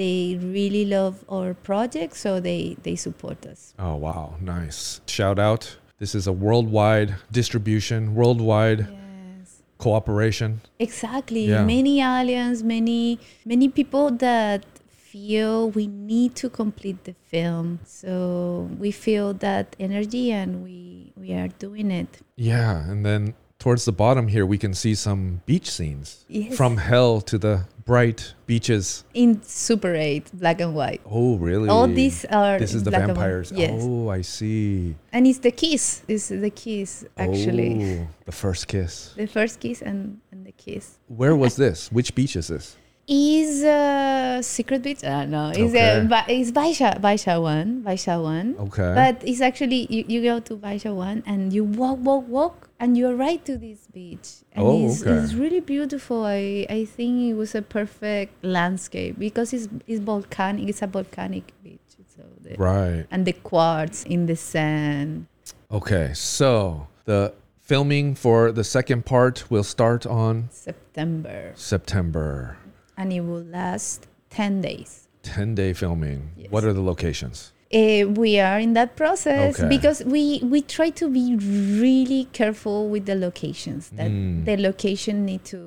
they really love our project, so they they support us. Oh wow, nice. Shout out. This is a worldwide distribution, worldwide Yes. cooperation. Exactly. Yeah. Many aliens, many many people that feel we need to complete the film. So we feel that energy and we we are doing it. Yeah, and then towards the bottom here we can see some beach scenes. Yes. From hell to the bright beaches. In Super 8, black and white. Oh, really? All these are This is the vampires. Yes. Oh, I see. And it's the kiss. It's the kiss actually. Oh, the first kiss. The first kiss and, and the kiss. Where was this? Which beach is this? Is uh, Secret Beach? Uh, no, it's Okay. uh, it's Baisha, Baishawan, Baisha one. Okay. But it's actually you, you go to Baishawan and you walk, walk, walk, and you're right to this beach. And Oh, it's, okay. it's really beautiful. I I think it was a perfect landscape because it's it's volcanic. It's a volcanic beach. So the, right. and the quartz in the sand. Okay. So the filming for the second part will start on September, September. And it will last ten days. 10 day filming. Yes. What are the locations? Uh, we are in that process Okay. because we we try to be really careful with the locations that Mm. the location need to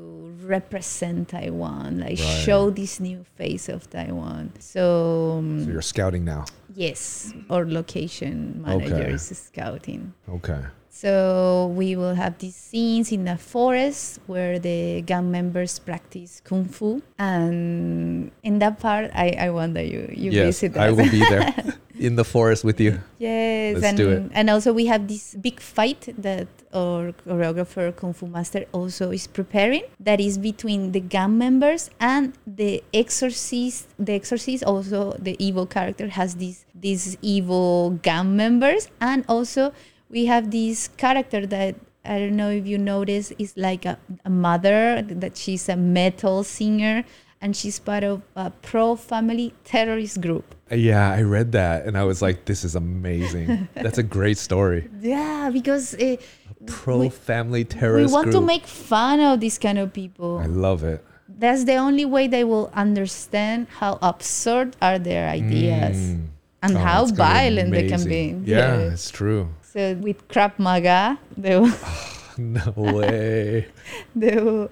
represent taiwan like Right. show this new face of taiwan so, um, So you're scouting now. yes our location manager Okay. is scouting Okay. So we will have these scenes in the forest where the gang members practice kung fu and in that part i, I want that you you yes, visit I will be there (laughs) in the forest with you. Yes, Let's and and also we have this big fight that our choreographer Kung Fu Master also is preparing. That is between the gang members and the exorcist. The exorcist also the evil character has these these evil gang members, and also we have this character that. I don't know if you notice, is like a, a mother that she's a metal singer and she's part of a pro family terrorist group. Yeah, I read that and I was like, this is amazing. (laughs) That's a great story. Yeah, because uh, Pro we, family terrorist. we want to make fun of these kind of people. I love it. That's the only way they will understand how absurd are their ideas Mm. And Oh, how it's gonna be violent they can be. amazing. Yeah, it's true. So with Krav Maga, they will, (laughs) No way. (laughs) they will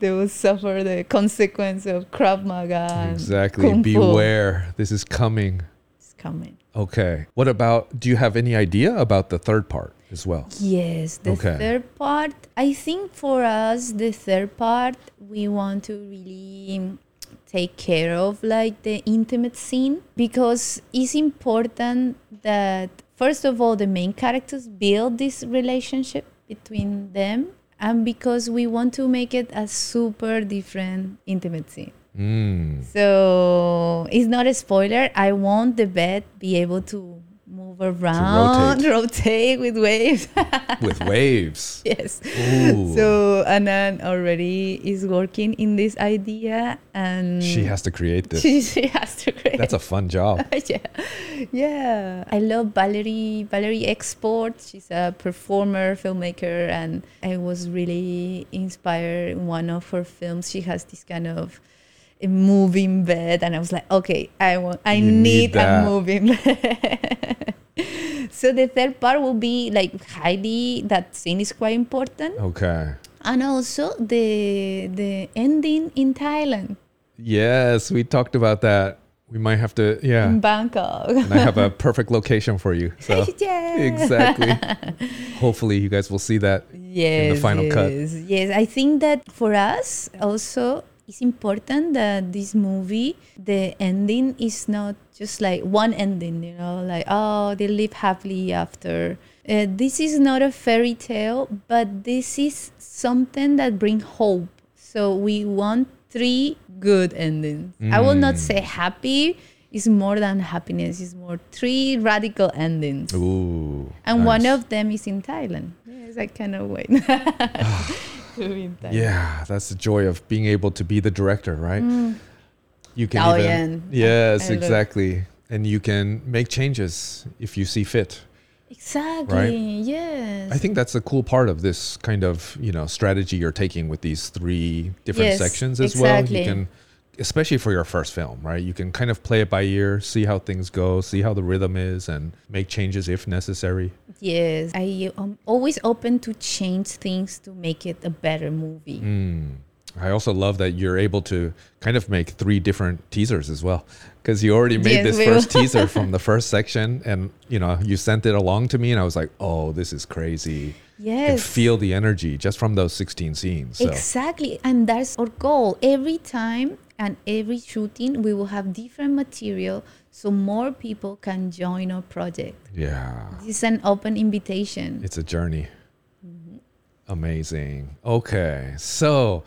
they will suffer the consequence of Krav Maga. exactly. Kung Beware. This is coming. It's coming. Okay. What about, do you have any idea about the third part as well? Yes, the Okay. third part. I think for us, the third part, we want to really take care of like the intimate scene because it's important that first of all the main characters build this relationship between them and because we want to make it a super different intimate scene Mm. so it's not a spoiler. I want the bed be able to move around, (laughs) rotate. with waves. (laughs) with waves. yes. Ooh. So Anan already is working in this idea, and she has to create this. (laughs) she, she has to create. That's a fun job. yeah, yeah. I love Valie Valie Export. She's a performer, filmmaker, and I was really inspired in one of her films. She has this kind of moving bed, and I was like, okay, I want, I need need, a moving bed. (laughs) so the third part will be like heidi that scene is quite important, Okay. and also the the ending in Thailand, Yes, we talked about that. We might have to, yeah. in Bangkok. And I have a perfect location for you. So (laughs) yeah. exactly. (laughs) Hopefully, you guys will see that. yes, The final cut. yes, Yes, I think that for us also it's important that this movie, the ending is not just like one ending, you know, like oh they live happily after. Uh, this is not a fairy tale, but this is something that bring hope. So we want three good endings. I will not Mm. say happy. It's more than happiness. It's more three radical endings. Ooh. And one of them is in Thailand. Yes, I cannot wait. To be. Yeah, that's the joy of being able to be the director, right? You can even, yes, I love- exactly, and you can make changes if you see fit. Exactly. Yes. I think that's a cool part of this kind of you know strategy you're taking with these three different Yes, sections as well. exactly. You can, especially for your first film, right? You can kind of play it by ear, see how things go, see how the rhythm is, and make changes if necessary. yes. I am always open to change things to make it a better movie. Mm. I also love that you're able to kind of make three different teasers as well, because you already made Yes, this first teaser (laughs) from the first section, and you know you sent it along to me, and I was like, oh, this is crazy. Yes. feel the energy just from those 16 scenes. So. Exactly. And that's our goal. Every time and every shooting, we will have different material so more people can join our project. Yeah, This is an open invitation. it's a journey. Mm-hmm. Amazing. Okay, so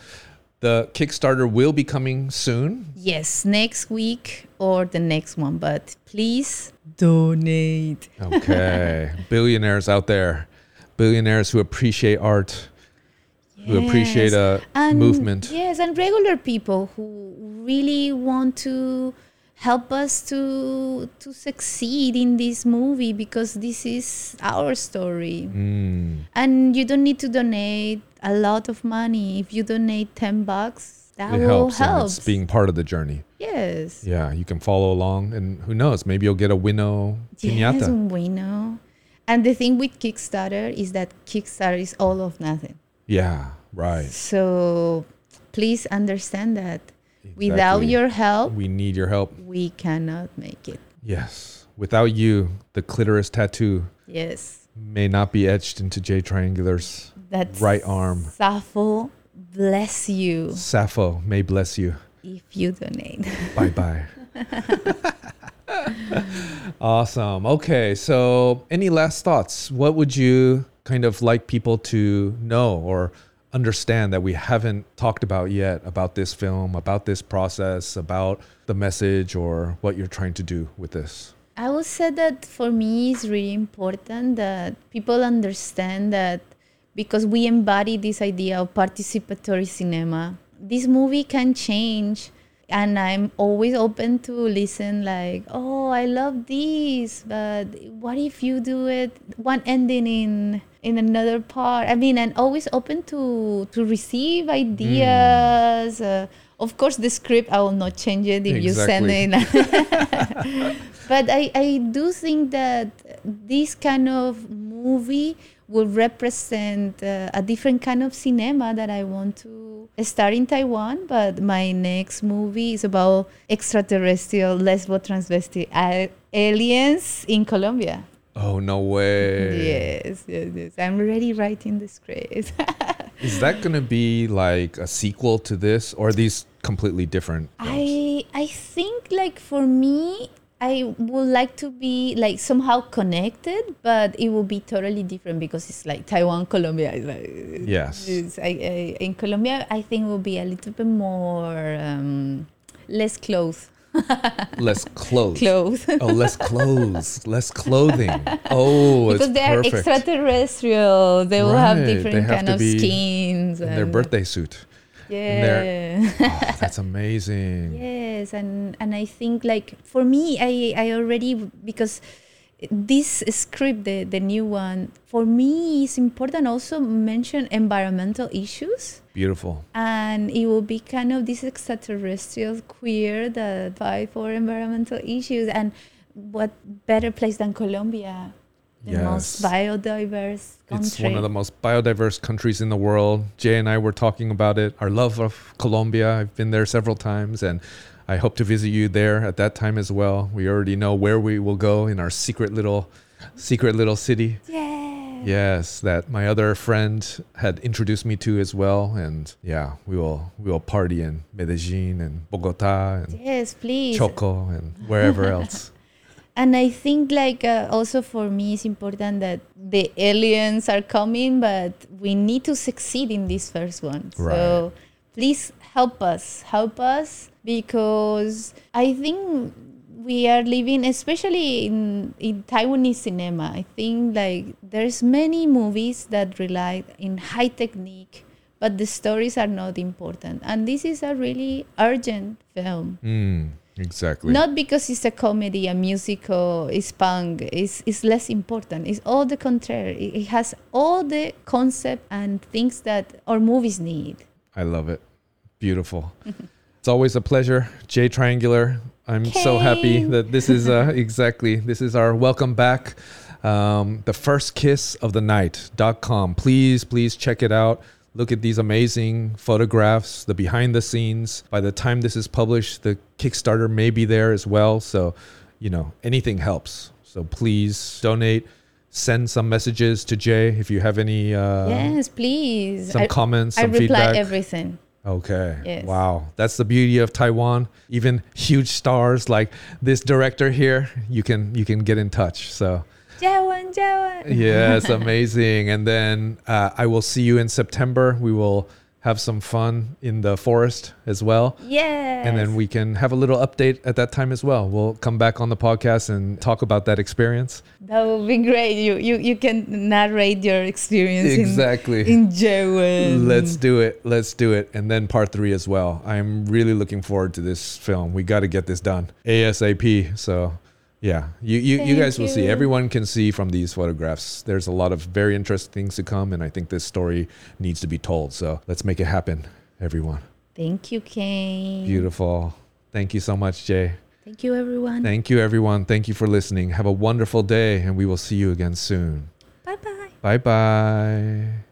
the Kickstarter will be coming soon. Yes, next week or the next one, but please donate. Okay, (laughs) billionaires out there, billionaires who appreciate art, who appreciate Yes. a movement. Yes, and regular people who really want to help us to to succeed in this movie because this is our story. Mm, And you don't need to donate a lot of money. If you donate 10 bucks, that it will helps, help. it's being part of the journey. yes. Yeah, you can follow along, and who knows, maybe you'll get a Winnow Yes, piñata. we know. And the thing with Kickstarter is that Kickstarter is all of nothing. Yeah, right. So please understand that without your help, we need your help. we cannot make it. Yes, without you, the clitoris tattoo Yes. may not be etched into J Triangular's That's right arm. Sappho bless you Sappho may bless you. if you donate. (laughs) Bye bye. (laughs) awesome. Okay, so any last thoughts? What would you kind of like people to know or understand that we haven't talked about yet about this film, about this process, about the message or what you're trying to do with this? I would say that for me it's really important that people understand that because we embody this idea of participatory cinema, this movie can change. And I'm always open to listen, like, oh, I love this, but what if you do it one ending in in another part? I mean, and always open to to receive ideas. Uh, of course, the script I will not change it if you send it (laughs) but I, I do think that this kind of movie will represent uh, a different kind of cinema that I want to start in Taiwan. But my next movie is about extraterrestrial lesbo transvestite aliens in Colombia. Oh no way. Yes, yes, yes. I'm already writing the script. (laughs) Is that going to be like a sequel to this or are these completely different? films? I I think like for me, I would like to be like somehow connected, but it will be totally different because it's like Taiwan, Colombia. It's like Yes. it's, I, I, in Colombia, I think will be a little bit more um, less close. (laughs) less clothes. clothes. Oh, less clothes, less clothing. Oh, because it's they are perfect. extraterrestrial. They will have Right, they different have kind of skins. In their birthday suit. Yeah. Oh, that's (laughs) amazing. Yes, and and I think like for me, I I already because this script, the the new one, for me is important. Also mention environmental issues, Beautiful. and it will be kind of this extraterrestrial queer that fight for environmental issues. And what better place than Colombia, the most biodiverse country. It's one of the most biodiverse countries in the world. Jay and I were talking about it. Our love of Colombia. I've been there several times and I hope to visit you there at that time as well. We already know where we will go in our secret little secret little city. yeah. Yes, that my other friend had introduced me to as well and yeah, we will we will party in Medellin and Bogota and Yes, please. Choco and wherever (laughs) else. And I think like uh, also for me it's important that the aliens are coming, but we need to succeed in this first one. Right. So please help us, help us because I think we are living, especially in in Taiwanese cinema. I think like there's many movies that rely in high technique, but the stories are not important. And this is a really urgent film. Mm, exactly. Not because it's a comedy, a musical, it's punk, it's, it's less important. It's all the contrary. It it has all the concept and things that our movies need. I love it. Beautiful. it's always a pleasure. J Triangular. I'm so happy that this is uh, (laughs) exactly this is our welcome back. Um, the first kiss of the night.com. Please, please check it out. Look at these amazing photographs, the behind the scenes. By the time this is published, the Kickstarter may be there as well. So, you know, anything helps. So please donate. Send some messages to Jay if you have any uh, yes, please. some I, comments, I some reply feedback. everything. Okay. Yes. Wow. That's the beauty of Taiwan. Even huge stars like this director here, you can you can get in touch. So Jawan, Jawan. yes, (laughs) amazing. And then uh, I will see you in September. We will have some fun in the forest as well. Yes. And then we can have a little update at that time as well. We'll come back on the podcast and talk about that experience. that would be great. You you, you can narrate your experience Exactly. in, in Jawan. Let's do it. Let's do it. And then part three as well. I'm really looking forward to this film. We got to get this done ASAP. So, yeah, you, you, you guys will see. Everyone can see from these photographs. There's a lot of very interesting things to come. And I think this story needs to be told. So, let's make it happen, everyone. Thank you, Kane. Beautiful. Thank you so much, Jay. Thank you, everyone. Thank you, everyone. Thank you for listening. Have a wonderful day, and we will see you again soon. bye bye. Bye bye.